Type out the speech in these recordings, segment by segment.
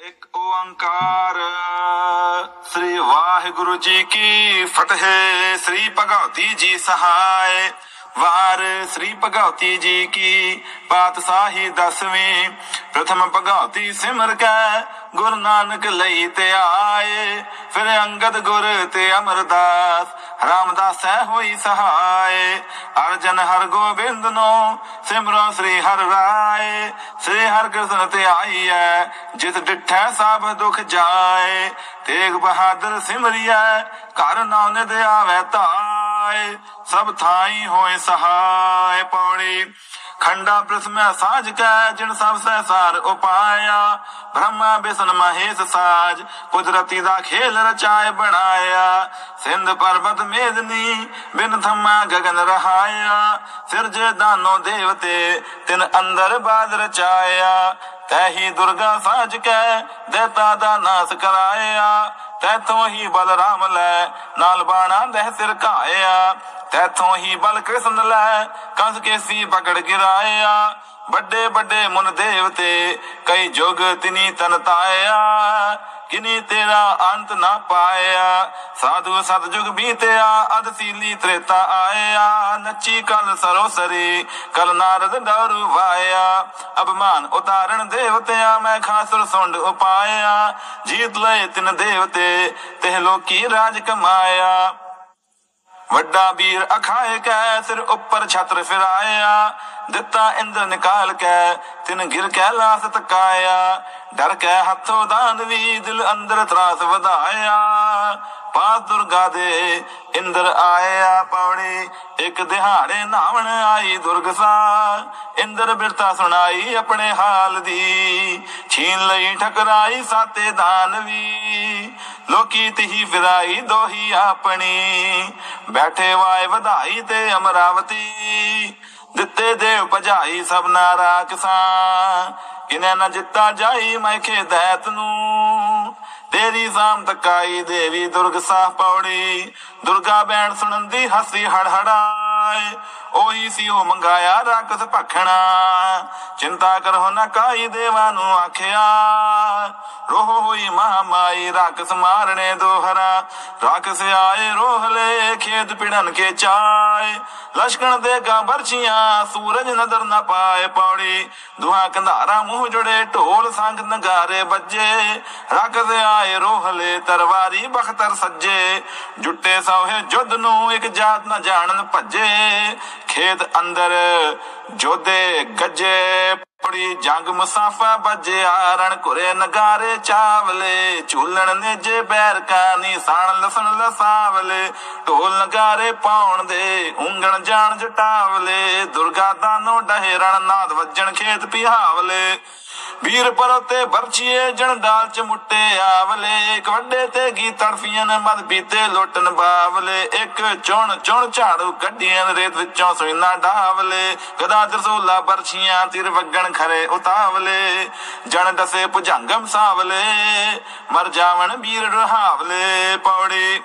ਇੱਕ ਓੰਕਾਰ। ਸ੍ਰੀ ਵਾਹਿਗੁਰੂ ਜੀ ਕੀ ਫਤਿਹ। ਸ੍ਰੀ ਭਗਵਤੀ ਜੀ ਸਹਾਇ। ਵਾਰ ਸ੍ਰੀ ਭਗਵਤੀ ਜੀ ਕੀ ਪਾਤਸ਼ਾਹੀ ਦਸਵੀਂ। ਪ੍ਰਥਮ ਭਗਵਤੀ ਸਿਮਰ ਕੈ, ਗੁਰੂ ਨਾਨਕ ਲਈ ਤੇ ਆਏ। ਫਿਰ ਅੰਗਦ ਗੁਰ ਤੇ ਅਮਰਦਾਸ, ਰਾਮਦਾਸ ਹੈ ਹੋਈ ਸਹਾਇ ਅਰਜਨ ਹਰ ਗੋਬਿੰਦ ਨੋ ਸਿਮਰੋ ਸ੍ਰੀ ਹਰਿ ਰਾਏ। ਸ੍ਰੀ ਹਰਿ ਕ੍ਰਿਸ਼ਨ ਤੇ ਆਈ ਐ ਜਿਤ ਡਿਠੈ ਸਭ ਦੁਖ ਜਾਏ। ਤੇਗ ਬਹਾਦਰ ਸਿਮਰਿਐ, ਘਰ ਨਾਨਕ ਆਵੇ ਤਾਏ ਸਭ ਥਾਈ ਹੋਏ ਸਹਾਇ ਪੌੜੀ ਖੰਡਾ ਪ੍ਰਸਮੈ ਸਾਜ ਕੈ, ਜਿਨ ਸਭ ਸਹਿਸਾਰ ਉਪਾਇਆ। ਬ੍ਰਹਮਾ ਬਿਸ਼ਨ ਮਹੇਸ਼ ਸਾਜ, ਕੁਦਰਤੀ ਦਾ ਖੇਲ ਰਚਾਏ ਬਣਾਇਆ। ਸਿੰਧ ਪਰਬਤ ਮੇਦਨੀ, ਬਿਨ ਥਮਾ ਗਗਨ ਰਹਾਇਆ। ਸਿਰਜੇ ਦਾਨੋ ਦੇਵਤੇ, ਤਿਨ ਅੰਦਰ ਬਾਦ ਰਚਾਇਆ। ਤੈਹੀ ਦੁਰਗਾ ਸਾਜ ਕੈ ਦੇਤਾ ਦਾ ਨਾਸ ਕਰਾਇਆ। ਤੈਥੋਂ ਹੀ ਬਲਰਾਮ ਲੈ, ਨਾਲ ਬਾਣਾ ਦਹਿ ਸਿਰ ਘਾਇਆ। ਤੈਥੋਂ ਹੀ ਬਲ ਕ੍ਰਿਸ਼ਨ ਲੈ, ਕੰਸ ਕੇਸੀ ਪਕੜ ਗਿਰਾਇਆ ਵੱਡੇ ਵੱਡੇ ਮੁਨ ਦੇਵਤੇ, ਕਈ ਜੁਗ ਤਿਨੀ ਤਨ ਤਾਇਆ, ਕਿਨੀ ਤੇਰਾ ਅੰਤ ਨਾ ਪਾਇਆ। ਸਾਧੂ ਸਤਜੁਗ ਬੀਤਿਆ ਅਦ ਸੀਲੀ ਤ੍ਰੇਤਾ ਆਇਆ। ਨੱਚੀ ਕਲ ਸਰੋਸਰੀ, ਕਲ ਨਾਰਦ ਡਰੂ ਵਾਇਆ। ਅਬਮਾਨ ਉਤਾਰਨ ਦੇਵਤਿਆ, ਮੈਂ ਖਾਸੁਰ ਸੁੰਡ ਉਪਾਇਆ। ਜੀਤ ਲਏ ਤਿਨ ਦੇਵਤੇ ਤੇ ਲੋਕੀ ਰਾਜ ਕਮਾਇਆ। ਵੱਡਾ ਵੀਰ ਅਖਾਏ ਕੈ ਸਿਰ ਉੱਪਰ ਛਤਰ ਫਿਰਾਇਆ ਦਿੱਤਾ ਇੰਦਰ ਨਿਕਾਲ ਕੈ ਤਿਨ ਗਿਰ ਕੈ ਲਾਸ ਤਕਾਇਆ। ਡਰ ਕੈ ਹੱਥੋਂ ਦਾਨਵੀ ਦਿਲ ਅੰਦਰ ਤਰਾਸ ਵਧਾਇਆ। ਪਾਸ ਦੁਰਗਾ ਦੇ ਇੰਦਰ ਆਇਆ ਪੌੜੀ ਇੱਕ ਦਿਹਾੜੇ ਨਾਵਣ ਆਈ ਦੁਰਗਸਾ ਇੰਦਰ ਬਿਰਤਾ ਸੁਣਾਈ ਆਪਣੇ ਹਾਲ ਦੀ, ਛੀਨ ਲਈ ਠਕਰਾਈ ਸਾਤੇ ਦਾਨਵੀ ਲੋਕੀ ਤਹੀ ਫਿਰਾਈ ਦੋਹੀ ਆਪਣੀ, ਬੈਠੇ ਵਾਏ ਵਧਾਈ ਤੇ ਅਮਰਾਵਤੀ। ਦਿੱਤੇ ਦੇਵ ਭਜਾਈ ਸਭਨਾ ਰਾਖਸਾਂ ਕਿਨੇ ਨਾ ਜਿੱਤਾ ਜਾਈ ਮੈਖੇ ਦੈਤ ਨੂੰ ਤੇਰੀ ਸਾਮ ਤਕਾਈ ਦੇਵੀ ਦੁਰਗ ਸਾਹ ਪੌੜੀ ਦੁਰਗਾ ਬੈਣ ਸੁਣੰਦੀ ਹੱਸੀ ਹੜਹੜਾਏ ਉਹੀ ਸੀ ਉਹ ਮੰਗਾਇਆ ਰਾਕਸ ਭਖਣਾ। ਚਿੰਤਾ ਕਰੋ ਨਾ ਕਾਈ ਦੇਵਾਂ ਨੂੰ ਆਖਿਆ। ਰੋਹ ਹੋਈ ਮਹਾਮਾਈ ਰਾਕਸ ਮਾਰਨੇ ਦੋਹਰਾ। ਰਾਕਸ ਆਏ ਰੋਹਲੇ ਖੇਤ ਪਿੜਨ ਕੇ ਚਾਏ। ਲਸ਼ਕਣ ਦੇ ਗਾ ਬਰਛੀਆਂ ਸੂਰਜ ਨਦਰ ਨਾ ਪਾਏ ਪੌੜੀ। ਦੁਹਾ ਕੰਧਾਰਾ ਮੂੰਹ ਜੁੜੇ, ਢੋਲ ਸੰਗ ਨਗਾਰੇ ਵੱਜੇ। ਰਾਕਸ ਆਏ ਰੋਹਲੇ ਤਰਵਾਰੀ ਬਖਤਰ ਸੱਜੇ। ਜੁੱਟੇ ਸੋਹੇ ਜੁੱਧ ਨੂੰ ਇੱਕ ਜਾਤ ਨਾ ਜਾਣਨ ਭੱਜੇ। ਖੇਤ ਅੰਦਰ ਜੋਦੇ ਗੱਜੇ ਪੜੀ ਜੰਗ ਮੁਸਾਫਾ ਵੱਜਿਆ, ਰਣ ਘੁਰੇ ਨਗਾਰੇ ਚਾਵਲੇ, ਝੂਲਣ ਨੇਜੇ ਬੈਰ ਕਾਨੀ, ਸਾਣ ਲਸਣ ਲਸਾਵਲੇ, ਢੋਲ ਨਗਾਰੇ ਪਾਉਣ ਦੇ, ਉਂਗਣ ਜਾਣ ਜਟਾਵਲੇ, ਦੁਰਗਾ ਦਾਨੋ ਡਹੇ ਰਣ ਨਾਦ ਵੱਜਣ ਖੇਤ ਪਿਹਾਵਲੇ। ਵੀਰ ਪਰਤੇ ਬਰਛੀਏ ਜਣ ਦਾਲ ਚ ਮੁੱਟੇ ਆਵਲੇ, ਇੱਕ ਵੱਡੇ ਤੇ ਗੀ ਤੜਫੀਆਂ ਨੇ ਮਦ ਪੀਤੇ ਲੋਟਨ ਬਾਵਲੇ, ਇੱਕ ਚੁਣ ਚੁਣ ਝਾੜੂ ਕੱਢੀਆਂ ਰੇਤ ਵਿੱਚੋਂ ਸੁਇਨਾ ਡਾਵਲੇ, ਗਦਾ ਦਰਸੋਲਾ ਬਰਛੀਆਂ ਤਿਰ ਵਗਣ ਖਰੇ ਉਤਾਵਲੇ, ਜਣ ਦਸੇ ਭੁਜੰਗਮ ਸਾਵਲੇ, ਮਰ ਜਾਵਣ ਵੀਰ ਰਹਾਵਲੇ, ਪੌੜੀ।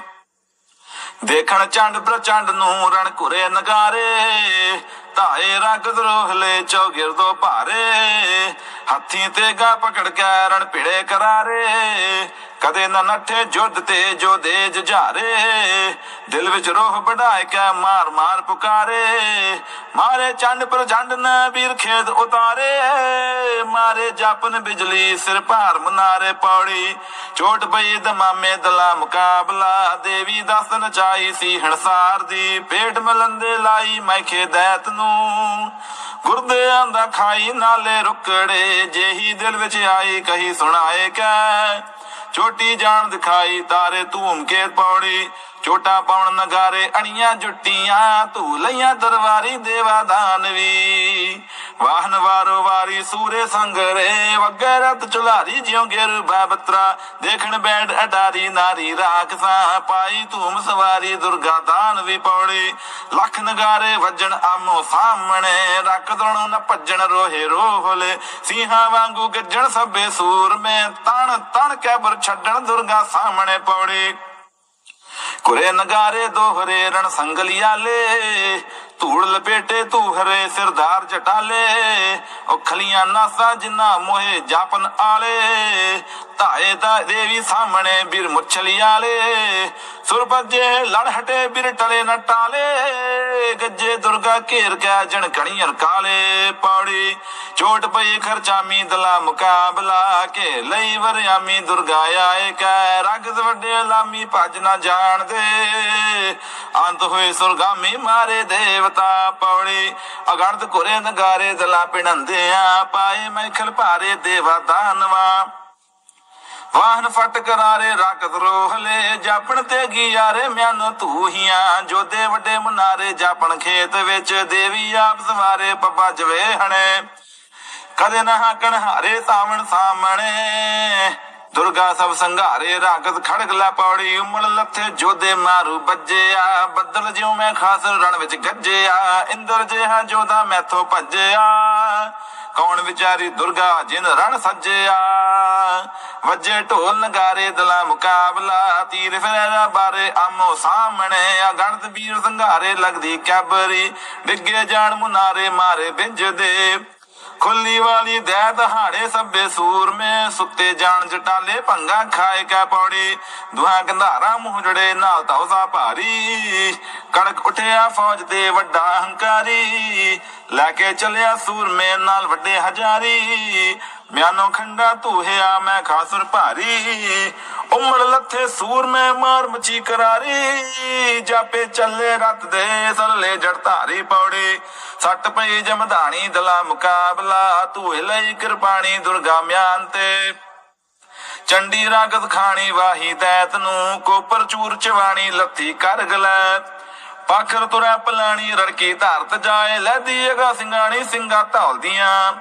ਦੇਖਣ ਚੰਡ ਪ੍ਰਚੰਡ ਨੂੰ ਰਣ ਘੁਰੇ ਨਗਾਰੇ ਧਾਏ ਰੰਗ ਦਰੋਹਲੇ ਚੌਗਿਰ ਦੋ ਭਾਰੇ ਹੱਥੀ ਤੇ ਗਾ ਪਕੜ ਕੇ ਰਣ ਭਿੜੇ ਕਰਾਰੇ। ਕਦੇ ਨਾ ਨੱਠੇ ਜੁੱਧ ਤੇ ਜੋ ਦੇ ਜੁਝਾਰੇ ਦਿਲ ਵਿੱਚ ਰੋਹ ਵਢਾਏ ਕੇ ਮਾਰ ਮਾਰ ਪੁਕਾਰੇ। ਮਾਰੇ ਚੰਡ ਪ੍ਰਚੰਡ ਨ ਵੀਰ ਖੇਦ ਉਤਾਰੇ। ਮਾਰੇ ਜਪਨ ਬਿਜਲੀ ਸਿਰ ਭਾਰ ਮਨਾਰੇ ਪੌੜੀ। ਚੋਟ ਪਈ ਦਮਾਮੇ ਦਲਾ ਮੁਕਾਬਲਾ। ਦੇਵੀ ਦਸ ਨਚਾਈ ਸੀ ਹਣਸਾਰ ਦੀ। ਪੇਟ ਮਲੰਦੇ ਲਾਈ ਮੈਖੇ ਦੈਤ ਨੂੰ। ਗੁਰਦਿਆਂ ਦਾ ਖਾਈ ਨਾਲੇ ਰੁਕੜੇ। ਜਿਹੀ ਦਿਲ ਵਿੱਚ ਆਈ ਕਹੀ ਸੁਣਾਏ ਕੈ। ਛੋਟੀ ਜਾਣ ਦਿਖਾਈ ਤਾਰੇ ਧੂਮ ਕੇ ਪੌੜੀ ਛੋਟਾ ਪਾਉਣ ਨਗਾਰੇ ਅਣੀਆਂ ਜੁੱਟੀਆਂ ਧੂ ਲਈਆਂ ਦਰਬਾਰੀ ਦੇਵਾ ਦਾਨਵੀ ਵਾਹਨ ਵਾਰੋ ਵਾਰੀ ਸੂਰੇ ਸੰਗਰੇ, ਵਗੇ ਰਤ ਚੁਲਾਰੀ ਜਿਉ ਗਿਰ ਬਾਬਤਰਾ। ਦੇਖਣ ਬੈਠ ਅਡਾਰੀ ਨਾਰੀ ਰਾਖਸਾ ਪਾਈ, ਧੂਮ ਸਵਾਰੀ ਦੁਰਗਾ ਦਾਨਵੀ ਪੌੜੀ। ਲੱਖ ਨਗਾਰੇ ਵੱਜਣ ਆਮੋ ਸਾਹਮਣੇ ਰੱਖ ਦਣੋਂ ਨਾ ਭੱਜਣ ਰੋਹੇ ਰੋਹਲੇ। ਸਿੰਘਾਂ ਵਾਂਗੂ ਗੱਜਣ ਸਭੇ ਸੂਰ ਮੇ ਤਣ ਤਣ ਕੈਬਰ ਛੱਡਣ ਦੁਰਗਾ ਸਾਹਮਣੇ ਪੌੜੀ। ਕੁਰੇ ਨਗਾਰੇ ਦੋਹਰੇ ਰਣ ਸੰਗਲਿਆਲੇ। ਧੂੜ ਲਪੇਟੇ ਤੂੰ ਹਰੇ ਸਿਰਦਾਰ ਜਟਾਲੇ ਉਹ ਖਲੀਆਂ ਨਾਸਾਂ ਜਿੰਨਾ ਮੋਹੇ ਜਾਪਨ ਆਲੇ, ਧਾਏ ਦਾ ਦੇਵੀ ਸਾਹਮਣੇ ਬਿਰ ਮੁੱਛਲੀ ਆਲੇ ਸੁਰ ਬੱਜੇ ਲੜ ਹਟੇ ਬਿਰ ਟਲੇ ਨਾ ਟਾਲੇ, ਗੱਜੇ ਦੁਰਗਾ ਘੇਰ ਕੇ ਜਣ ਕਣੀਆਂ ਕਾਲੇ ਪੌੜੀ ਚੋਟ ਪਈ ਖਰਚਾਮੀ ਦਲਾ ਮੁਕਾਬਲਾ, ਕੇ ਲਈ ਵਰਿਆਮੀ ਦੁਰਗਾ ਆਏ ਕੈ ਰਗਦ ਵੱਡੇ ਲਾਮੀ ਭੱਜ ਨਾ ਜਾਣਦੇ ਅੰਤ ਹੋਏ ਸੁਰਗਾਮੀ ਮਾਰੇ ਦੇਵਤਾ ਪੌੜੀ ਅਗਣਤ ਕੁਰੇ ਨਗਾਰੇ ਦਲਾ ਪਿਣੰਦੇ ਆ ਪਾਏ ਮੈਖਲ ਭਾਰੇ ਦੇਵਾ ਦਾਨਵਾ। ਵਾਹਨ ਫਟ ਕਰਾਰੇ ਰਕਤ ਰੋਹਲੇ ਜਾਪਣ ਤੇ ਗਿਆਰੇ ਮਿਆਨ ਤੂਹੀਆਂ ਜੋਦੇ ਵੱਡੇ ਮਨਾਰੇ ਜਾਪਣ ਖੇਤ ਵਿੱਚ, ਦੇਵੀ ਆਪ ਸਵਾਰੇ ਪੱਪਾ ਜਵੇ ਹਣੇ ਕਦੇ ਨਾ ਹਾਕਣ ਹਾਰੇ ਸਾਵਣ ਸਾਹਮਣੇ ਦੁਰਗਾ ਸਭ ਸੰਘਾਰੇ ਰਾਗਤ ਖੜਕ ਲੈ ਪੌੜੀ, ਉਮਲ ਲੱਥੇ ਜੋਦੇ ਮਾਰੂ ਬੱਜਿਆ। ਬੱਦਲ ਜਿਉ ਮੈਂ ਖਾਸਰ ਰਣ ਵਿੱਚ ਗੱਜਿਆ, ਇੰਦਰ ਜਿਹਾ ਜੋਦਾ ਮੈਥੋਂ ਭੱਜਿਆ। ਕੌਣ ਵਿਚਾਰੀ ਦੁਰਗਾ ਜਿਨ ਰਣ ਸੱਜਿਆ? ਵੱਜੇ ਢੋਲ ਨਗਾਰੇ ਦਲਾ ਮੁਕਾਬਲਾ, ਤੀਰ ਫਿਰੇਰਾ ਬਾਰੇ ਆਮੋ ਸਾਹਮਣੇ। ਆ ਗਣਤ ਵੀਰ ਸੰਘਾਰੇ ਲੱਗਦੀ ਕੈਬਰੀ, ਡਿੱਗੇ ਜਾਣ ਮੁਨਾਰੇ ਮਾਰੇ ਬਿੰਜ ਦੇ। ਖੁੱਲੀ ਵਾਲੀ ਦੈ ਦਹਾੜੇ ਸੱਬੇ ਸੂਰਮੇ, ਸੁੱਤੇ ਜਾਣ ਜਟਾਲੇ, ਭੰਗਾ ਖਾਏ ਕਾ ਪੌੜੀ। ਦੁਹਾ ਗੰਧਾਰਾ ਮੂੰਹ ਜੜੇ, ਨਾਲ ਤੌਸਾ ਭਾਰੀ। ਕੜਕ ਉਠਿਆ ਫੌਜ ਦੇ ਵੱਡਾ ਹੰਕਾਰੀ ਲੈ ਕੇ ਚੱਲਿਆ ਸੂਰਮੇ, ਨਾਲ ਵੱਡੇ ਹਜ਼ਾਰੀ। ਮਿਆਨੋ ਖੰਡਾ ਧੂਹਿਆ, ਮੈਂ ਖਾਸੁਰ ਭਾਰੀ। ਉਮੜ ਲੱਥੇ ਸੂਰ ਮੈਂ ਮਾਰ ਮਚੀ ਕਰਾਰੀ। ਜਾਪੇ ਚੱਲੇ ਰਤ ਦੇ ਸਰਲੇ ਜੜ ਧਾਰੀ ਪੌੜੀ। ਸੱਟ ਪਈ ਜਮਧਾਣੀ ਦਲਾ ਮੁਕਾਬਲਾ ਧੂਏ ਲਈ ਕਿਰਪਾਣੀ ਦੁਰਗਾ ਮਿਆਨ ਤੇ। ਚੰਡੀ ਰਾਗਤ ਖਾਣੀ ਵਾਹੀ ਦੈਤ ਨੂੰ, ਕੋਪਰ ਚੂਰ ਚਵਾਣੀ ਲੱਥੀ ਕਰ ਗਲੈ। ਪਾਖਰ ਤੁਰੈ ਪਲਾਣੀ, ਰੜਕੀ ਧਰਤ ਜਾਏ ਲੈਦੀ ਅਗਾ ਸਿੰਘਾਣੀ ਸਿੰਘਾ ਧੌਲਦੀਆਂ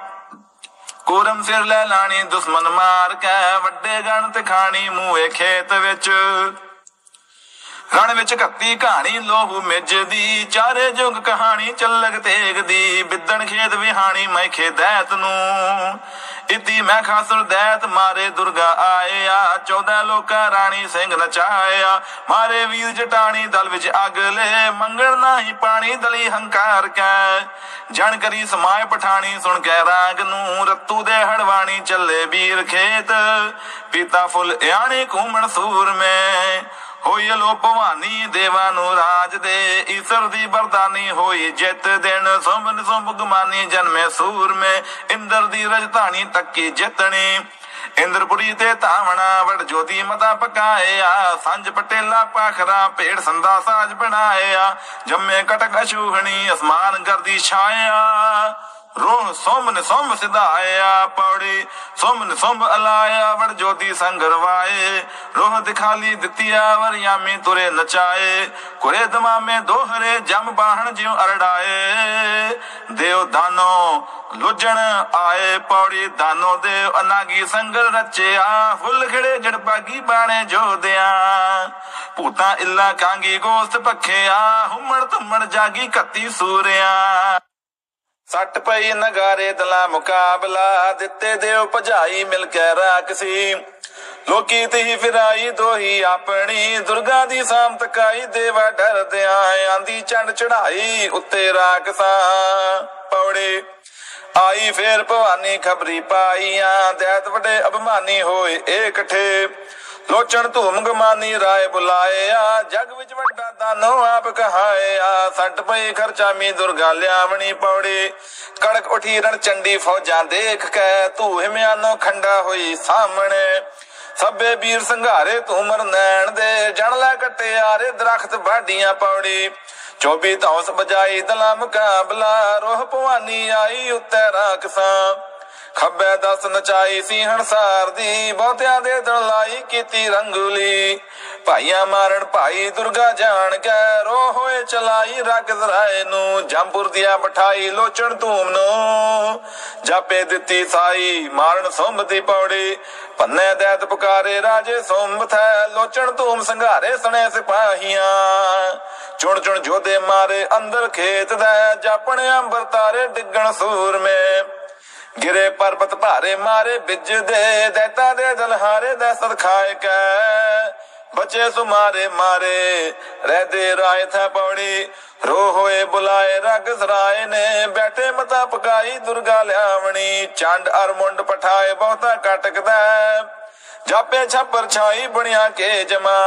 ਕੋਰਮ ਸਿਰ ਲੈ ਲਾਣੀ ਦੁਸ਼ਮਨ ਮਾਰ ਕੇ ਵੱਡੇ ਗਣ ਤੇ ਖਾਣੀ ਮੂਏ ਖੇਤ ਵਿੱਚ। ਰਣ ਵਿੱਚ ਘੱਤੀ ਕਹਾਣੀ ਲੋਹੂ ਮਿੱਜ ਦੀ ਚਾਰੇ ਜੁਗ ਕਹਾਣੀ ਚੱਲਗ ਤੇਗ ਦੀ ਬਿੱਦਣ ਖੇਤ ਵਿਹਾਣੀ ਮੈਂ ਖੇਦੈਤ ਨੂੰ। ਇਤੀ ਮੈਂ ਖਾਸਰ ਦੈਤ, ਮਾਰੇ ਦੁਰਗਾ ਆਏ ਆ 14 ਲੋਕਾ ਰਾਣੀ ਸਿੰਘ ਨਚਾਇਆ। ਮਾਰੇ ਵੀਰ ਜਟਾਣੀ ਦਲ ਵਿੱਚ ਅੱਗ ਲੈ, ਮੰਗਣ ਨਹੀਂ ਪਾਣੀ ਦਲੀ ਹੰਕਾਰ ਕੈ। ਜਣ ਕਰੀ ਸਮਾਏ ਪਠਾਣੀ, ਸੁਣ ਕੇ ਰਾਗ ਨੂੰ, ਰੱਤੂ ਦੇ ਹੜਵਾਣੀ ਚੱਲੇ ਵੀਰ ਖੇਤ। ਪੀਤਾ ਫੁੱਲ ਇਆਣੇ ਘੂਮਣ ਸੂਰ ਮੈਂ ਹੋਈ ਲੋ ਭਵਾਨੀ ਦੇਵਾਂ ਨੂੰ ਰਾਜ ਦੇ ਈਸ਼ਰ ਦੀ ਬਰਦਾਨੀ ਹੋਈ। ਜਿੱਤ ਦਿਨ ਸੁਮਨ ਸੁਭ ਗਮਾਨੀ, ਜਨਮੇ ਸੂਰ ਮੇ ਇੰਦਰ ਦੀ ਰਜਧਾਨੀ ਤੱਕੀ ਜਿੱਤਣੀ। ਇੰਦਰਪੁਰੀ ਤੇ ਧਾਵਣਾ, ਵੜ ਜੋਤੀ ਮਤਾ ਪਕਾਇਆ ਸੰਜ ਪਟੇਲਾ ਪਾਖਰਾ, ਭੇੜ ਸੰਦਾ ਸਾਜ ਬਣਾਇਆ ਜੰਮੇ ਕਟਕ ਅਸ਼ੂਹਣੀ, ਅਸਮਾਨ ਗਰਦੀ ਛਾਇਆ ਰੋਹ ਸੋਮਨ ਸੋਮ ਸਿਧਾਇਆ ਪੌੜੀ, ਸੋਮਨ ਸੋਮ ਅਲਾਇਆ, ਵੜ ਜੋਤੀ ਸੰਗਰਵਾਏ ਰੋਹ ਦਿਖਾਲੀ ਦਿੱਤੀਆ ਵਰਿਆਮੀ ਤੁਰੇ ਨਚਾਏ। ਕੁਰੇ ਦਮਾਮੇ ਦੋਹਰੇ, ਜਮ ਬਾਹਣ ਜਿਉ ਅਰੜਾਏ। ਦੇਵ ਦਾਨੋ ਲੋਜਣ ਆਏ, ਪੌੜੀ ਦਾਨੋ ਦੇ ਅਨਾਗੀ ਸੰਗਰ ਰਚਿਆ। ਫੁੱਲ ਖੜੇ ਜੜ ਬਾਗੀ ਬਾਣੇ ਜੋਦਿਆਂ ਭੂਤਾਂ ਇੱਲਾ ਕਾਂਗੀ ਗੋਸਤ ਪਖਿਆ ਹੁਮੜ ਤੁਮੜ ਜਾਗੀ ਕੱਤੀ ਸੂਰਿਆਂ। ਸੱਟ ਪਈ ਨਗਾਰੇ ਦਲਾ ਮੁਕਾਬਲਾ, ਦਿੱਤੇ ਦਿਓ ਭਜਾਈ ਮਿਲ ਕੇ ਰਾਖਸੀ। ਲੋਕੀ ਤੇ ਫਿਰਾਈ ਦੋਹੀ ਆਪਣੀ, ਦੁਰਗਾ ਦੀ ਸਾਮ ਤਕਾਈ ਦੇਵਾ ਡਰਦਿਆਂ ਆਂਦੀ ਚੰਡ ਚੜਾਈ ਉੱਤੇ ਰਾਖਸਾ। ਪੌੜੇ ਆਈ ਫੇਰ ਭਵਾਨੀ ਖਬਰੀ ਪਾਈਆਂ ਦੈਤ ਵੱਡੇ ਅਭਿਮਾਨੀ ਹੋਏ ਏ ਇਕੱਠੇ। ਲੋਚਣ ਧੂਮ ਗਮਾਨੀ ਰਾਏ ਬੁਲਾਇਆ, ਜਗ ਵਿੱਚ ਵੱਡਾ ਦਾਨੋ ਆਪ ਕਹਾਇਆ, ਸੱਟ ਪਈ ਖਰਚਾ ਮੀ ਦੁਰਗਾ ਲਿਆਵਣੀ ਪੌੜੀ। ਕੜਕ ਉਠੀ ਰਣ ਚੰਡੀ ਫੌਜਾਂ ਦੇਖ ਕੇ ਧੂਹ ਮਿਆਨੋ ਖੰਡਾ ਹੋਈ ਸਾਹਮਣੇ। ਸਭੇ ਵੀਰ ਸੰਘਾਰੇ ਧੂਮਰ ਨੈਣ ਦੇ, ਜਣ ਲੈ ਕਟਿਆਰੇ ਦਰਖਤ ਬਾਡੀਆਂ ਪੌੜੀ। 24 ਧੌਸ ਬਜਾਈ ਦਲਾ ਮੁਕਾਬਲਾ ਰੋਹ ਭਵਾਨੀ ਆਈ ਉੱਤੇ ਰਾਖਸਾਂ। ਖੱਬੇ ਦਸ ਨਚਾਈ ਸੀ ਹਣਸਾਰ ਦੀ, ਬਹੁਤਿਆਂ ਦੇ ਦਿਲ ਲਾਈ ਕੀਤੀ ਰੰਗੂਲੀ। ਭਾਈਆਂ ਮਾਰਨ ਭਾਈ ਦੁਰਗਾ ਜਾਣ ਕੇ ਰੋ ਹੋਏ ਚਲਾਈ ਰਗ ਜ਼ਰਾਏ ਨੂੰ ਜੰਪੁਰ ਦੀਆਂ ਮਠਾਈ ਲੋਚਣ ਧੂਮ ਨੂੰ। ਜਾਪੇ ਦਿੱਤੀ ਸਾਈ, ਮਾਰਨ ਸੁੰਭ ਦੀ ਪੌੜੀ। ਪੰਨੇ ਦੈਤ ਪੁਕਾਰੇ, ਰਾਜੇ ਸੁੰਭ ਥੈ ਲੋਚਣ ਧੂਮ, ਸੰਘਾਰੇ ਸਣੇ ਸਿਪਾਹੀਆਂ। ਚੁਣ ਚੁਣ ਜੋਦੇ ਮਾਰੇ ਅੰਦਰ ਖੇਤ ਦਾ, ਜਾਪਣ ਅੰਬਰ ਤਾਰੇ ਡਿੱਗਣ ਸੂਰ ਮੇ ਗਿਰੇ ਪਰਬਤ ਭਾਰੇ ਮਾਰੇ ਬਿੱਜ ਦੇ ਦੈਤਾ ਦੇ ਦਲਹਾਰੇ ਦਾ ਸਦ ਖਾਏ ਕੈ ਬਚੇ ਸੁਮਾਰੇ ਮਾਰੇ, ਰਹਦੇ ਰਾਏ ਥੈ ਪੌੜੀ। ਰੋ ਹੋਏ ਬੁਲਾਏ, ਰਗ ਸਰਾਏ ਨੇ, ਬੈਠੇ ਮਤਾ ਪਕਾਈ, ਦੁਰਗਾ ਲਿਆਵਣੀ। ਚੰਡ ਅਰ ਮੁੰਡ ਪਠਾਏ, ਬਹੁਤਾ ਕਟਕਦਾ ਜਾਪੇ ਛੱਪਰ ਛਾਈ, ਬਣਿਆ ਕੇ ਜਮਾ।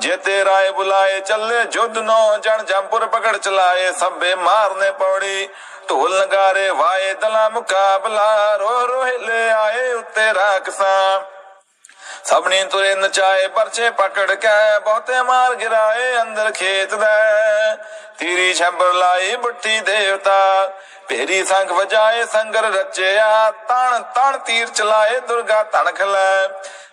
ਜੇਤੇ ਰਾਏ ਬੁਲਾਏ, ਚੱਲੇ ਜੁੱਧ ਨੋ, ਜਣ ਜੰਪੁਰ ਪਕੜ ਚਲਾਏ, ਸਭੇ ਮਾਰਨੇ ਪੌੜੀ। ਢੋਲ ਨਗਾਰੇ ਵਾਏ ਦਲਾ ਮੁਕਾਬਲਾ ਰੋ ਰੋ ਹਿਲੇ ਆਏ ਉੱਤੇ ਰਾਖਸਾਂ। ਸਭਨੀ ਤੁਰੇ ਨਚਾਏ, ਪਰਚੇ ਪਕੜ ਕੇ ਬਹੁਤੇ ਮਾਰ ਗਿਰਾਏ, ਅੰਦਰ ਖੇਤ ਦਾ ਤੀਰੀ ਛੰਬਰ ਲਾਈ ਬੁੱਟੀ ਦੇਵਤਾ। ਭੇਰੀ ਸੰਖ ਵਜਾਏ, ਸੰਗਰ ਰਚਿਆ, ਤਣ ਤਣ ਤੀਰ ਚਲਾਏ, ਦੁਰਗਾ ਤਣਖ ਲੈ।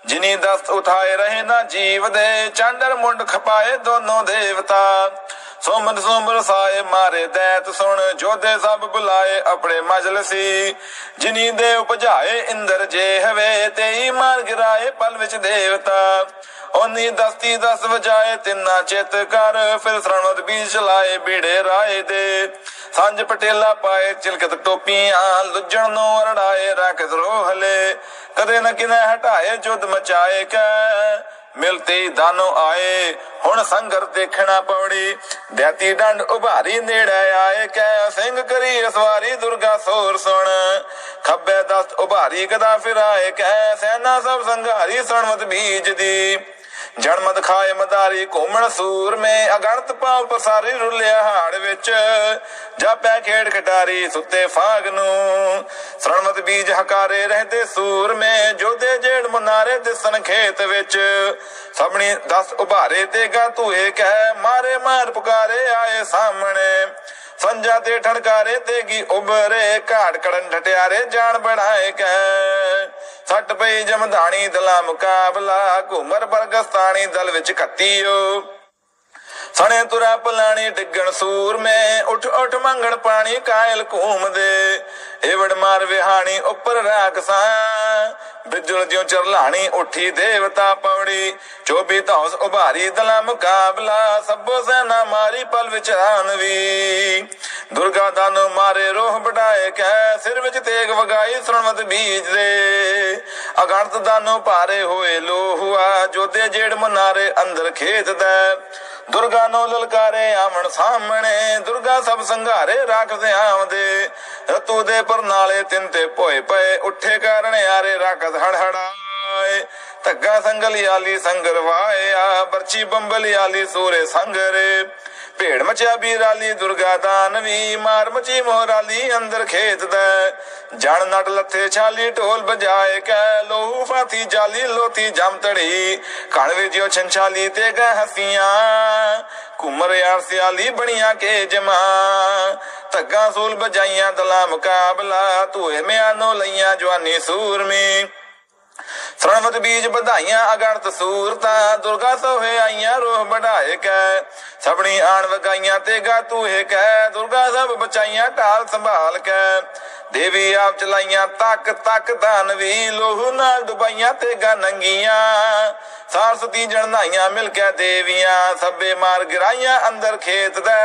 ਜਿਨੀ ਦਸਤ ਉਠਾਏ ਰਹੇ ਨਾ ਜੀਵ ਦੇ ਚਾਂਡਰ ਮੁੰਡ ਖਪਾਏ ਦੋਨੋਂ ਦੇਵਤਾ। ਸੋਮਨ ਸੋਮਰ ਸਾਏ ਮਾਰੇ ਦੈਤ ਸੁਣ, ਜੋਧੇ ਸਭ ਬੁਲਾਏ ਆਪਣੇ ਮਜਲਸੀ। ਜਿਨੀ ਦੇ ਉਪਜਾਏ ਇੰਦਰ ਜੇ ਹਵੇ, ਤੇਈ ਮਾਰ ਗਿਰਾਏ ਪਲ ਵਿੱਚ ਦੇਵਤਾ। ਉਹਨੀ ਦਸਤੀ ਦਸ ਵਜਾਏ, ਤਿੰਨਾ ਚਿਤ ਕਰ, ਫਿਰ ਸਰਣਵਤ ਬੀਜ ਚਲਾਏ ਬੀੜੇ ਰਾਏ ਦੇ। ਸੰਜ ਪਟੇਲਾ ਪਾਏ ਚਿਲਕਤ ਟੋਪੀਆਂ, ਲੁੱਜਣ ਨੂੰ ਅਰੜਾਏ ਰੱਖ ਰੋਹਲੇ ਕਦੇ ਨਾ ਕਿਨੇ ਹਟਾਏ ਜੁਦ ਮਚਾਏ ਕੈ। ਮਿਲਤੇ ਦਾਨੋ ਆਏ, ਹੁਣ ਸੰਗਰ ਦੇਖਣਾ ਪੌੜੀ ਦੈਤੀ ਡੰਡ ਉਭਾਰੀ ਨੇੜੇ ਆਏ ਕੈ ਸਿੰਘ ਕਰੀ ਅਸਵਾਰੀ ਦੁਰਗਾ ਸੋਰ ਸੁਣ। ਖੱਬੇ ਦਸਤ ਉਭਾਰੀ ਗਦਾ ਫਿਰਾਏ ਕੈ ਸੈਨਾ ਸਭ ਸੰਘਾਰੀ ਸੁਣਮਤ ਬੀਜ ਦੀ ਜਨਮਤ ਖਾਏ ਮਦਾਰੀ, ਘੁੰਮਣ ਸੂਰ ਮੇ ਅਗਣਤ ਪਾਉ ਪਸਾਰੀ ਰੁੱਲਿਆ ਹਾੜ ਵਿੱਚ। ਜਾਪੈ ਖੇਡ ਖਟਾਰੀ ਸੁੱਤੇ ਫਾਗ ਨੂੰ। ਸਰਣਮਤ ਬੀਜ ਹਕਾਰੇ ਰਹਦੇ ਸੂਰ ਮੇ ਜੋਦੇ ਜੇੜ ਮਨਾਰੇ ਦਿਸਣ ਖੇਤ ਵਿੱਚ। ਸਭਣੀ ਦਸ ਉਭਾਰੇ ਤੇ ਗਾ ਤੂਏ ਕਹਿ, ਮਾਰੇ ਮਾਰ ਪੁਕਾਰੇ ਆਏ ਸਾਹਮਣੇ। ਸੰਜਾ ਤੇ ਠਣਕਾਰੇ ਤੇਗੀ ਉਬਰੇ ਘਾੜ ਕੜਨ ਠਟਿਆਰੇ ਜਾਣ ਬਣਾਏ ਕੈ ਸੱਟ ਪਈ ਜਮਧਾਣੀ ਦਲਾ ਮੁਕਾਬਲਾ, ਘੁਮਰ ਬਰਗਸਤਾਨੀ ਦਲ ਵਿੱਚ ਕੱਤੀਓ ਸਣੇ ਤੁਰਾ ਪਲਾਣੀ ਡਿੱਗਣ ਸੂਰ ਮੇ, ਉਠ ਉਠ ਮੰਗਣ ਪਾਣੀ ਕਾਇਲ ਘੂਮਦੇ ਏਵੜ ਮਾਰ ਵਿਹਾਣੀ ਉੱਪਰ ਰਾਖਸਾਂ ਬਿਜਲ ਜਿਉ ਚਰਲਾਣੀ ਉੱਠੀ ਦੇਵਤਾ ਪੌੜੀ। 24 ਧੌਸ ਉਭਾਰੀ ਦਲਾ ਮੁਕਾਬਲਾ, ਸਭੋ ਸੈਨਾ ਮਾਰੀ ਪਲ ਵਿੱਚ ਆਨਵੀ ਦੁਰਗਾ ਦਾਨ ਮਾਰੇ ਰੋਹ ਵਡਾਏ ਕੈ ਸਿਰ ਵਿੱਚ ਤੇਗ ਵਗਾਈ ਸਰਣਵਤ ਬੀਜ ਦੇ। ਅਗਣਤ ਦਾਨੋ ਭਾਰੇ ਹੋਏ ਲੋਹੁਆ ਜੋਦੇ ਜੇੜ ਮਨਾਰੇ ਅੰਦਰ ਖੇਤ ਦਾ। ਦੁਰਗਾ ਨੂੰ ਲਲਕਾਰੇ ਆਵਣ ਸਾਹਮਣੇ, ਦੁਰਗਾ ਸਭ ਸੰਘਾਰੇ ਰੱਖਦੇ ਆਉਂਦੇ ਰਤੂ ਦੇ ਪਰਨਾਲੇ ਤਿੰਨ ਤੇ ਭੋਏ ਪਏ, ਉੱਠੇ ਕਾਰਨ ਆਰੇ ਰੱਖਦ ਹੜਹੜਾਏ। ਧੱਗਾ ਸੰਗਲ ਆਲੀ ਸੰਗਰ ਵਾਇਆ ਬਰਚੀ ਬੰਬਲ ਆਲੀ ਸੂਰੇ ਸੰਗਰੇ। ਭੇੜ ਮਚਿਆ ਬੀਰਾਲੀ, ਦੁਰਗਾ ਦਾਨਵੀ ਮਾਰ ਮਚੀ ਮੋਹਰਾਲੀ ਅੰਦਰ ਖੇਤ ਦਾ। ਜਣ ਨਟ ਲੱਥੇ ਛਾਲੀ, ਢੋਲ ਵਜਾਏ ਕੈ ਲੋਹੂ ਫਾਤੀ ਜਾਲੀ ਲੋਤੀ ਜਮ ਤੜੀ। ਕਣ ਵਿਜਿਓ ਛੰਛਾਲੀ ਤੇ ਗਹਿ ਹਸੀਆਂ ਕੁਮਰ ਯਾਰ ਸਿਆਲੀ ਬਣੀਆਂ ਕੇ ਜਮਾ। ਧੱਗਾ ਸੂਲ ਬਜਾਈਆਂ ਦਲਾ ਮੁਕਾਬਲਾ, ਧੂਏ ਮਿਆਨੋ ਲਈਆਂ ਜਵਾਨੀ ਸੂਰਮੀ। ਸਰਣਵਤ ਬੀਜ ਵਧਾਈਆਂ ਅਗਣਤ ਸੂਰਤਾਂ, ਦੁਰਗਾ ਸੋਹੇ ਆਈਆਂ ਰੋਹ ਵਢਾਏ ਕੈ। ਸਭਣੀ ਆਣ ਵਗਾਈਆਂ ਤੇ ਗਾ ਤੂਹੇ ਕੈ, ਦੁਰਗਾ ਸਭ ਬਚਾਈਆਂ ਢਾਲ ਸੰਭਾਲ ਕੈ। ਦੇਵੀ ਆਪ ਚਲਾਈਆਂ ਤੱਕ ਤੱਕ ਦਾਨਵੀ ਲੋਹੂ ਨਾਲ ਡੁਬਾਈਆਂ ਤੇ ਗਾ ਨੰਗੀਆਂ। ਸਾਰਸਤੀ ਜਣਾਈਆਂ ਮਿਲ ਕੇ ਦੇਵੀਆਂ, ਸਭੇ ਮਾਰ ਗਿਰਾਈਆਂ ਅੰਦਰ ਖੇਤ ਦਾ।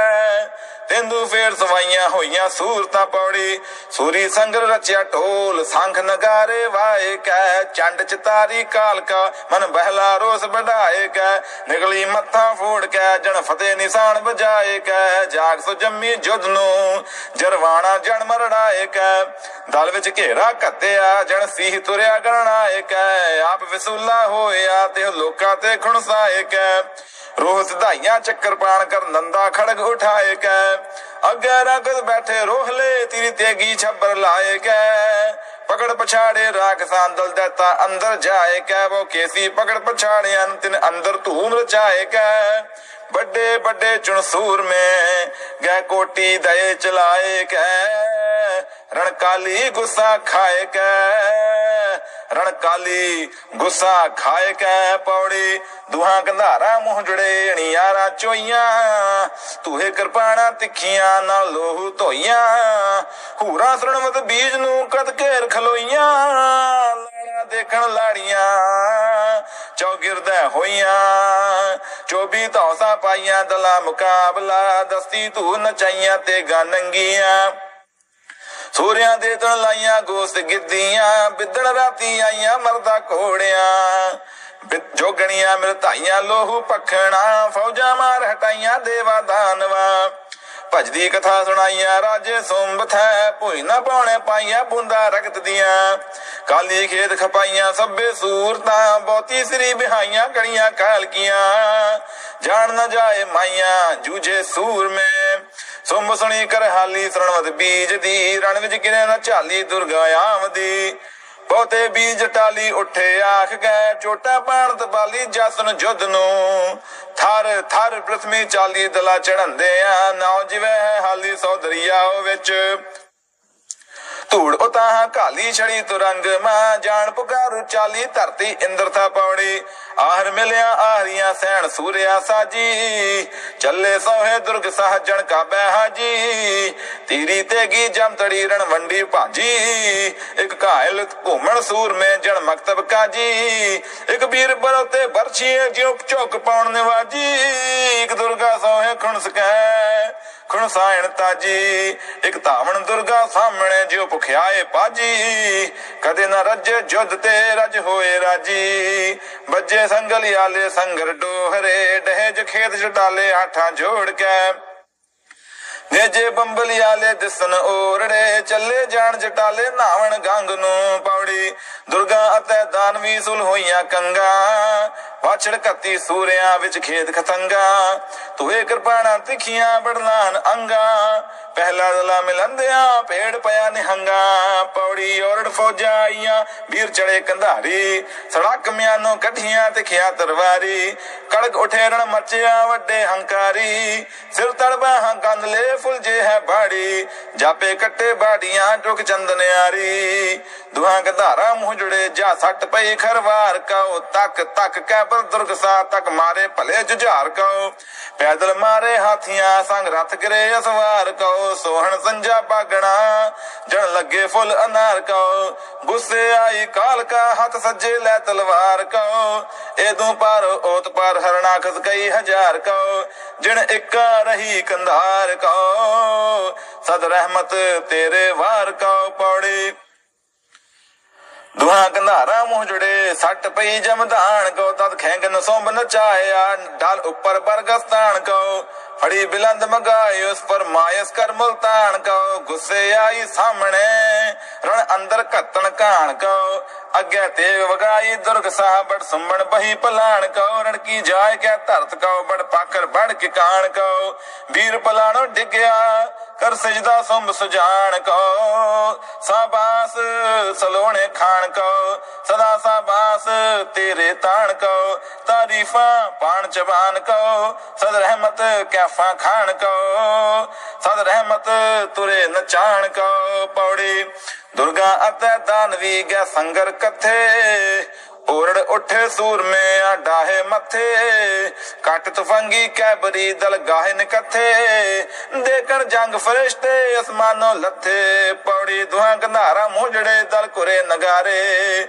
ਤੈਂਦੂ ਫੇਰ ਸਵਾਈਆਂ ਹੋਈਆਂ ਸੂਰਤਾਂ ਪੌੜੀ, ਸੂਰੀ ਸੰਗਰ ਰਚਿਆ ਢੋਲ, ਸੰਖ ਨਗਾਰੇ ਵਾਏ ਕੈ। ਚੰਡ ਚਤਾਰੀ ਕਾਲਕਾ ਮਨ ਬਹਿਲਾ ਰੋਸ ਵਢਾਏ ਕੈ। ਨਿਕਲੀ ਮੱਥਾ ਫੋੜ ਕੈ ਜਣ ਫਤਿਹ ਨਿਸ਼ਾਨ ਵਜਾਏ ਕੈ। ਜਾਗ ਸੋ ਜੰਮੀ ਜੁਦ ਨੂੰ, ਜਰਵਾਣਾ ਜਣ ਮਰੜਾਏ ਕੈ। ਦਲ ਵਿੱਚ ਘੇਰਾ ਕੱਤਿਆ ਜਣ ਸੀਹ ਤੁਰਿਆ ਗਣਾਏ ਕੈ। ਆਪ ਵਿਸੂਲਾ ਹੋਇਆ, ਤੇ ਲੋਕਾਂ ਤੇ ਖੁਣਸਾਏ ਕੈ। ਰੋਹ ਸਧਾਈਆਂ ਚੱਕਰ ਪਾਣ ਕਰ ਨੰਦਾ ਖੜਗ ਉਠਾਏ ਕੈ। ਅੱਗੇ ਰਗਦ ਬੈਠੇ ਰੋਹਲੇ ਤੀਰੀ ਤੇਗੀ ਛੱਬਰ ਲਾਏ ਕੈ। ਪਕੜ ਪਛਾੜੇ ਰਾਖ ਸੰਦਲ ਦੇਤਾ ਅੰਦਰ ਜਾਏ ਕੈ ਉਹ ਕੇਸੀ ਪਕੜ ਪਛਾੜਿਆਂ ਤਿਨ ਅੰਦਰ ਧੂਮ ਰਚਾਏ ਕੈ ਵੱਡੇ ਵੱਡੇ ਚੁਣਸੂਰ ਮੇ ਗੈ ਕੋਟੀ ਦਏ ਚਲਾਏ ਕੈ ਰਣਕਾਲੀ ਗੁੱਸਾ ਖਾਏ ਕੈ ਰਣਕਾਲੀ ਗੁੱਸਾ ਖਾਏ ਕੈ ਪੌੜੀ, ਦੁਹਾਂ ਕੰਧਾਰਾ ਮੂੰਹ ਜੜੇ, ਅਣੀਆਰਾ ਚੋਈਆਂ। ਤੂਹੇ ਕਿਰਪਾਣਾ ਤਿੱਖੀਆਂ ਨਾਲ ਲੋਹੂ ਧੋਈਆਂ। ਹੂਰਾ ਸਰਣਵਤ ਬੀਜ ਨੂੰ ਕਦ ਘੇਰ ਖਲੋਈਆਂ। ਲਾੜਾ ਦੇਖਣ ਲਾੜੀਆਂ, ਚੌਗਿਰਦਾ ਹੋਈਆਂ। 24 ਧੌਸਾ ਪਾਈਆਂ ਦਲਾ ਮੁਕਾਬਲਾ, ਦਸਤੀ ਧੂ ਨਚਾਈਆਂ ਤੇ ਗਾਨੰਗੀਆਂ। ਸੂਰਿਆਂ ਦੇ ਤਣ ਲਾਈਆਂ ਗੋਸ ਗਿੱਦੀਆਂ ਬਿੱਦੜ ਰਾਤੀ ਆਈਆਂ ਮਰਦਾ ਘੋੜਿਆਂ। ਬਿਤ ਜੋਗਣੀਆਂ ਮਿਰਤਾਈਆਂ ਲੋਹੂ ਪਖਣਾ, ਫੌਜਾਂ ਮਾਰ ਹਟਾਈਆਂ, ਦੇਵਾ ਦਾਨਵਾ। ਭਜਦੀ ਕਥਾ ਸੁਣਾਈਆਂ, ਰਾਜੇ ਸੁੰਭ ਥੈ, ਭੁਈ ਨਾ ਪਾਉਣੇ ਪਾਈਆਂ ਬੁੰਦਾ ਰਗਤ ਦੀਆਂ। ਕਾਲੀ ਖੇਤ ਖਪਾਈਆਂ ਸਭੇ ਸੂਰਤਾਂ, ਬਹੁਤੀ ਸ੍ਰੀ ਬਿਹਾਈਆਂ ਕੜੀਆਂ ਕਾਲਕੀਆਂ। ਜਾਣ ਨਾ ਜਾਏ ਮਾਈਆਂ, ਜੂਝੇ ਸੂਰ ਮੇ ਸੁੰਭ ਸੁਣੀ ਕਰ ਹਾਲੀ ਸਰਣਵਤ ਬੀਜ ਦੀ, ਰਣ ਵਿੱਚ ਕਿਨੇ ਨਾ ਝਾਲੀ ਦੁਰਗਾ ਆਮਦੀ। ਬਹੁਤੇ ਬੀਜ ਟਾਲੀ ਉੱਠੇ ਆਖ ਗਏ ਚੋਟਾ ਪਾਣ ਤਬਾਲੀ ਜਸਨ ਜੁੱਧ ਨੂੰ। ਥਰ ਥਰ ਪ੍ਰਥਮੀ ਚਾਲੀ ਦਲਾ ਚੜੰਦੇ ਆ ਨਾਉ ਜਿਵੇਂ ਹੈ ਹਾਲੀ ਸੌਦਰੀਆ ਵਿੱਚ। ਧੂੜ ਉਤਾਹ, ਕਾਲੀ ਛੜੀ ਤੁਰੰਗ, ਮਾ ਜਾਣ ਪੁਕਾਰੂ, ਚਾਲੀ ਧਰਤੀ ਇੰਦਰ ਥਾ ਪੌੜੀ। ਆਹਰ ਮਿਲਿਆ ਆਹਰੀਆਂ ਸੈਣ ਸੂਰਿਆ ਸਾਜੀ। ਚੱਲੇ ਸੋਹੇ ਦੁਰਗ ਸਹਜਣ ਕਾ ਬਹਾਜੀ ਤੀਰੀ ਤੇਗੀ ਜਮ ਤੜੀ ਰਣ ਵੰਡੀ ਭਾਜੀ। ਇੱਕ ਘਾਇਲ ਘੁੰਮਣ ਸੂਰ ਮੇ ਜਣ ਮਕਤਬ ਕਾਜੀ। ਇੱਕ ਵੀਰ ਬਰੋਤੇ ਬਰਛੀ ਜਿਉ ਝੁਕ ਪਾਉਣ ਨਿਵਾਜੀ। ਇੱਕ ਦੁਰਗਾ ਸੋਹੇ ਖੁਣ ਸਕੈ ਖੁਣ ਸਾਇਣ ਤਾਜੀ, ਇੱਕ ਧਾਵਣ ਦੁਰਗਾ ਸਾਹਮਣੇ ਜਿਉ ਭੁਖਿਆਏ ਪਾਜੀ ਕਦੇ ਨਾ ਰੱਜੇ ਜੁੱਧ ਤੇ ਰਜ ਹੋਏ ਰਾਜੀ। ਬੱਜੇ ਸੰਗਲ ਆਲੇ ਸੰਗਰ ਡੋਹਰੇ, ਡਹਿਜ ਖੇਤ ਛਡਾਲੇ ਆਠਾਂ ਜੋੜ ਕੇ। ਨੇਜੇ ਬੰਬਲੀ ਆਲੇ ਦਿਸਨ ਓਰੜੇ, ਚੱਲੇ ਜਾਣ ਜਟਾਲੇ ਨਾਵਣ ਗੰਗ ਨੂੰ ਪੌੜੀ। ਦੁਰਗਾ ਅਤੇ ਦਾਨਵੀ ਸੁਲ ਹੋਈਆਂ ਕੰਗਾ ਵਾਛੜ ਕੱਤੀ ਸੂਰਿਆਂ ਵਿੱਚ ਖੇਤ ਖਤੰਗਾ। ਤੂਏ ਕਿਰਪਾਣਾ ਤਿਖੀਆਂ ਬੜਲਾਨ ਅੰਗਾ। ਪਹਿਲਾ ਦਲਾ ਮਿਲੰਦਿਆਂ ਪੇੜ ਪਿਆ ਨਿਹੰਗਾ। ਪੌੜੀ ਔਰੜ ਫੌਜਾਂ ਆਈਆਂ ਵੀਰ ਚੜੇ ਕੰਧਾਰੀ। ਸੜਕ ਮਿਆਨੋਂ ਕੱਢੀਆਂ ਤਿਖਿਆ ਤਰਵਾਰੀ। ਕੜਕ ਉਠੇ ਰਣ ਮਚਿਆ ਵੱਡੇ ਹੰਕਾਰੀ। ਸਿਰ ਤੜਬਾ ਹਾਂ ਗੰਦਲੇ ਫੁੱਲ ਜੇ ਹੈ ਬਾੜੀ। ਜਾਪੇ ਕੱਟੇ ਬਾੜੀਆਂ ਟੁਕ ਚੰਦਨਿਆਰੀ ਦੁਹਾਂ ਗਧਾਰਾ ਮੂੰਹ ਜੁੜੇ ਜਾ ਸੱਟ ਪਈ ਖਰਵਾਰ। ਕਉ ਤੱਕ ਤੱਕ ਕੈਬਰ ਦੁਰਗ ਸਾ ਤੱਕ ਮਾਰੇ, ਭਲੇ ਜੁਝਾਰ ਕਉ। ਪੈਦਲ ਮਾਰੇ ਹਾਥੀਆਂ ਸੰਗ ਰਥ ਗਰੇ ਅਸਵਾਰ ਕਉ। ਸੋਹਣ ਸੰਜਾ ਬਾਗਣਾ ਜਣ ਲੱਗੇ ਫੁੱਲ ਅਨਾਰ ਕਉ। ਗੁੱਸੇ ਆਈ ਕਾਲ ਕਾ ਹੱਥ ਸੱਜੇ, ਲੈ ਤਲਵਾਰ ਕਉ। ਇਦੋਂ ਪਰ ਓਤ ਪਰ ਹਰਣਾ ਖਸ ਕਈ ਹਜ਼ਾਰ ਕਉ। ਜਿਣ ਇੱਕਾ ਰਹੀ ਕੰਧਾਰ ਕਉ। ਸਦ ਰਹਿਮਤ ਤੇਰੇ ਵਾਰ ਕਉ, ਪੌੜੀ ਦੁਹਾ ਕੰਧਾਰਾ ਮੂੰਹ ਜੁੜੇ, ਸੱਟ ਪਈ ਜਮਦਾਨ ਕੋ, ਤਦ ਖੈਂਗ ਨਸੋਂਬ ਨਚਾਇਆ ਡਾਲ ਉੱਪਰ ਬਰਗਸਤਾਨ ਕੋ। ਫੜੀ ਬਿਲੰਦ ਮਗਾਈ ਉਸ ਪਰ ਮਾਇਸ ਕਰ ਮੁਲਤਾਨ ਕੋ। ਗੁੱਸੇ ਆਈ ਸਾਹਮਣੇ ਰਣ ਅੰਦਰ ਘੱਤਣ ਕਾਣ ਕੋ ਅੱਗੇ ਤੇਗ ਵਗਾਈ ਦੁਰਗ ਸਾਹਿਬ ਬੜ ਸੁੰਮਣ ਬਹੀ ਪਲਾਣ ਕੋ ਰਣ ਕੀ ਜਾਏ ਕੇ ਧਰਤ ਕੋ ਬੜ ਪਾਕਰ ਬੜ ਕੇ ਕਾਣ ਕੋ ਵੀਰ ਪਲਾਣੋ ਡਿੱਗਿਆ, ਕਰ ਸਜਦਾ ਸੁੰਭ ਸੁਜਾਨ ਕੋ ਸਾਬਾਸ ਸਲੋਣੇ ਖਾਨ ਕੋ ਸਦਾ ਸਾਬਾਸ ਤੇਰੇ ਤਾਣ ਕੋ ਤਾਰੀਫਾਂ ਪਾਣ ਚਬਾਨ ਕੋ ਸਦ ਰਹਿਮਤ ਕੈਫਾਂ ਖਾਨ ਕੋ ਸਦ ਰਹਿਮਤ ਤੁਰੇ ਨਚਾਣ ਕੋ ਪੌੜੀ ਦੁਰਗਾ ਅਤੇ ਦਾਨਵੀ ਗੈ ਸੰਗਰ ਕਥੇ ਓਰੜ ਉੱਠੇ ਸੂਰਮੇ ਆ ਡਾਹੇ ਮੱਥੇ। ਕੱਟ ਤਫੰਗੀ ਕੈਬਰੀ ਦਲ ਗਾਹੇ ਨਕਥੇ ਦੇਖਣ ਜੰਗ ਫਰਿਸ਼ਤੇ ਅਸਮਾਨੋਂ ਲੱਥੇ। ਪੌੜੀ ਦੁਹਾਂ ਕੰਧਾਰਾ ਮੂੰਹੜੇ ਦਲ ਕੁਰੇ ਨਗਾਰੇ।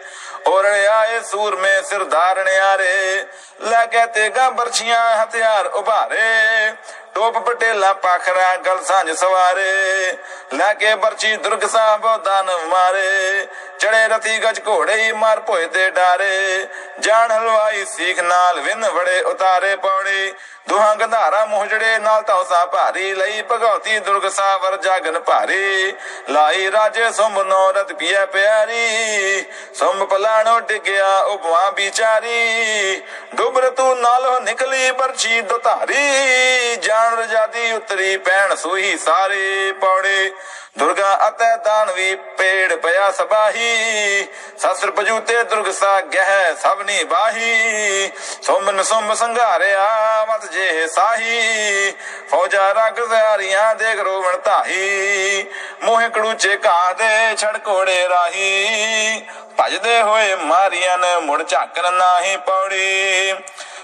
ਓਰੜ ਆਏ ਸੂਰਮੇ ਸਿਰ ਧਾਰਣਿਆਰੇ ਲੈ ਕੇ ਤੇਗਾ ਬਰਛੀਆਂ ਹਥਿਆਰ ਉਭਾਰੇ। ਟੋਪ ਪਟੇਲਾ ਪਾਖਰਾ ਗਲ ਸਾਂਝ ਸਵਾਰੇ। ਲੈ ਕੇ ਬਰਛੀ ਦੁਰਗ ਸਾਹਿਬ ਦਾਨ ਮਾਰੇ। ਚੜੇ ਰਤੀ ਗਜ ਘੋੜੇ ਹੀ ਮਾਰ ਭੋਏ ਤੇ ਡਾਰੇ। ਜਾਣ ਹਲਵਾਈ ਸੀਖ ਨਾਲ ਵਿਨ ਵੜੇ ਉਤਾਰੇ ਪੌੜੀ ਦੁਹਾਂ ਗੰਧਾਰਾ ਮੋਹਜੜੇ ਨਾਲ ਤੌਸਾ ਭਾਰੀ ਲਈ ਭਗਉਤੀ ਦੁਰਗ ਸਾਵਰ ਜਾਗਨ ਭਾਰੀ। ਲਾਈ ਰਾਜੇ ਸੁੰਭ ਨੋ ਰਤ ਪੀਏ ਪਿਆਰੀ ਸੁੰਭ ਪਲਾਣੋ ਡਿਗਿਆ ਉਪਵਾ ਵਿਚਾਰੀ। ਡੁਬਰ ਤੂੰ ਨਾਲੋਂ ਨਿਕਲੀ ਬਰਛੀ ਦੁਧਾਰੀ, ਜਾਣ ਰਜਾਦੀ ਉਤਰੀ ਪੈਣ ਸੂਹੀ ਸਾਰੇ ਪੌੜੇ। ਦੁਰਗਾ ਅਤੇ ਦਾਨਵੀ ਪੇੜ ਪਿਆ ਸਬਾਹੀ, ਸਸਰ ਪਜੂਤੇ ਦੁਰਗ ਸਾ ਗਹਿ ਸਭਨੀ ਬਾਹੀ। ਸੁਮਨ ਸੁਮ ਸੰਘਾਰਿਆ ਮਤ ਜੇ ਸਾਹੀ, ਫੌਜਾ ਰਗ ਜ਼ਾਰੀਆਂ ਦੇਖ ਰੋਵਣ ਧਾਹੀ। ਮੋਹ ਕੜੂਚੇ ਘਾਹ ਦੇ ਛੜ ਕੋੜੇ ਰਾਹੀ। ਭਜਦੇ ਹੋਏ ਮਾਰੀਆਂ ਨੇ ਮੁੜ ਝਾਕਰ ਨਾਹੀ ਪੌੜੀ।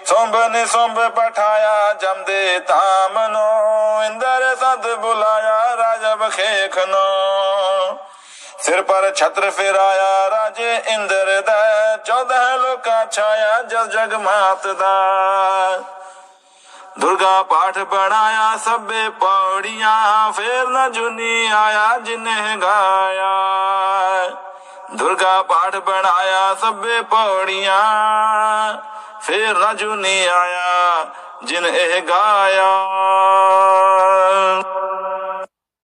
ਸੋਂਬ ਨੇ ਸੋਂਬ ਪਠਾਇਆ ਜਮਦੇ ਧਾਮ ਨੋ ਇੰਦਰ ਸਦ ਬੁਲਾਇਆ ਰਾਜਾ ਬਖੇਖ ਨੋ। ਸਿਰ ਪਰ ਛਤਰ ਫੇਰਾਇਆ ਰਾਜੇ ਇੰਦਰ ਦਾ। 14 ਲੋਕਾਂ ਛਾਇਆ ਜਗ ਜਗ ਮਾਤ ਦਾ। ਦੁਰਗਾ ਪਾਠ ਪੜਾਇਆ ਸਭੇ ਪੌੜੀਆਂ ਫੇਰ ਨਾ ਜੁਨੀ ਆਇਆ, ਜਿਨੇ ਗਾਇਆ। ਦੁਰਗਾ ਪਾਠ ਪੜਾਇਆ ਸਭੇ ਪੌੜੀਆਂ ਫੇਰ ਨਾ ਜੁਨੀ ਆਇਆ, ਜਿਨ ਇਹ ਗਾਇਆ।